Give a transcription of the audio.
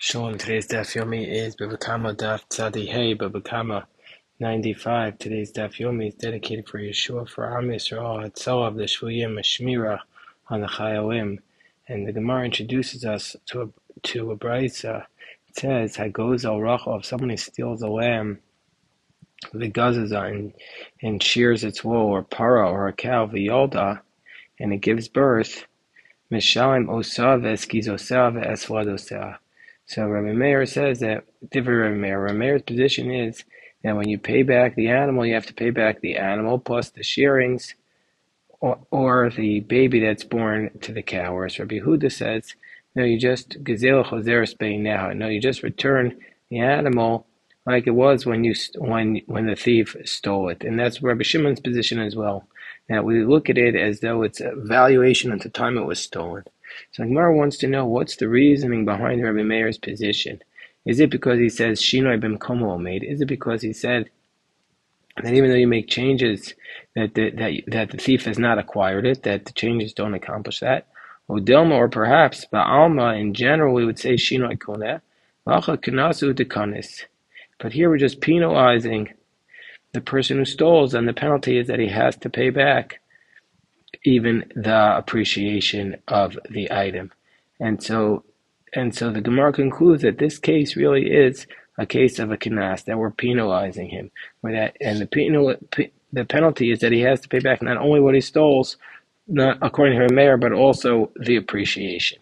Shalom, today's daf yomi is Bava Kamma daf tzadi hey Bava Kamma 95. Today's daf yomi is dedicated for Yeshua for Am Yisrael Hatzalah of the Shvuyim Shmira on the Chayalim. And the Gemara introduces us to a, to a brisa. It says, Hagoz al Rachel, if somebody steals a lamb, the gazaza and, and shears its wool, or para, or a cow, v'yolda, and it gives birth, Mishalim osav eskizosav esladosah so Rabbi Meir says that different Rabbi Meir. Rabbi Meir's position is that when you pay back the animal, you have to pay back the animal plus the shearings, or, or the baby that's born to the cow. Whereas Rabbi Yehuda says, no, you just gazel choseres now. No, you just return the animal like it was when you when when the thief stole it, and that's Rabbi Shimon's position as well. That we look at it as though it's a valuation at the time it was stolen. So Gemara wants to know what's the reasoning behind Rabbi Meir's position. Is it because he says Shinoi b'mkomo made? Is it because he said that even though you make changes, that the, that that the thief has not acquired it, that the changes don't accomplish that? Dilma, or perhaps Ba'alma in general, we would say Shinoi dekanis. But here we're just penalizing the person who stole, and the penalty is that he has to pay back even the appreciation of the item. And so and so the Gemara concludes that this case really is a case of a kinas that we're penalizing him, where that and the penal, the penalty is that he has to pay back not only what he stole, not according to her mayor, but also the appreciation.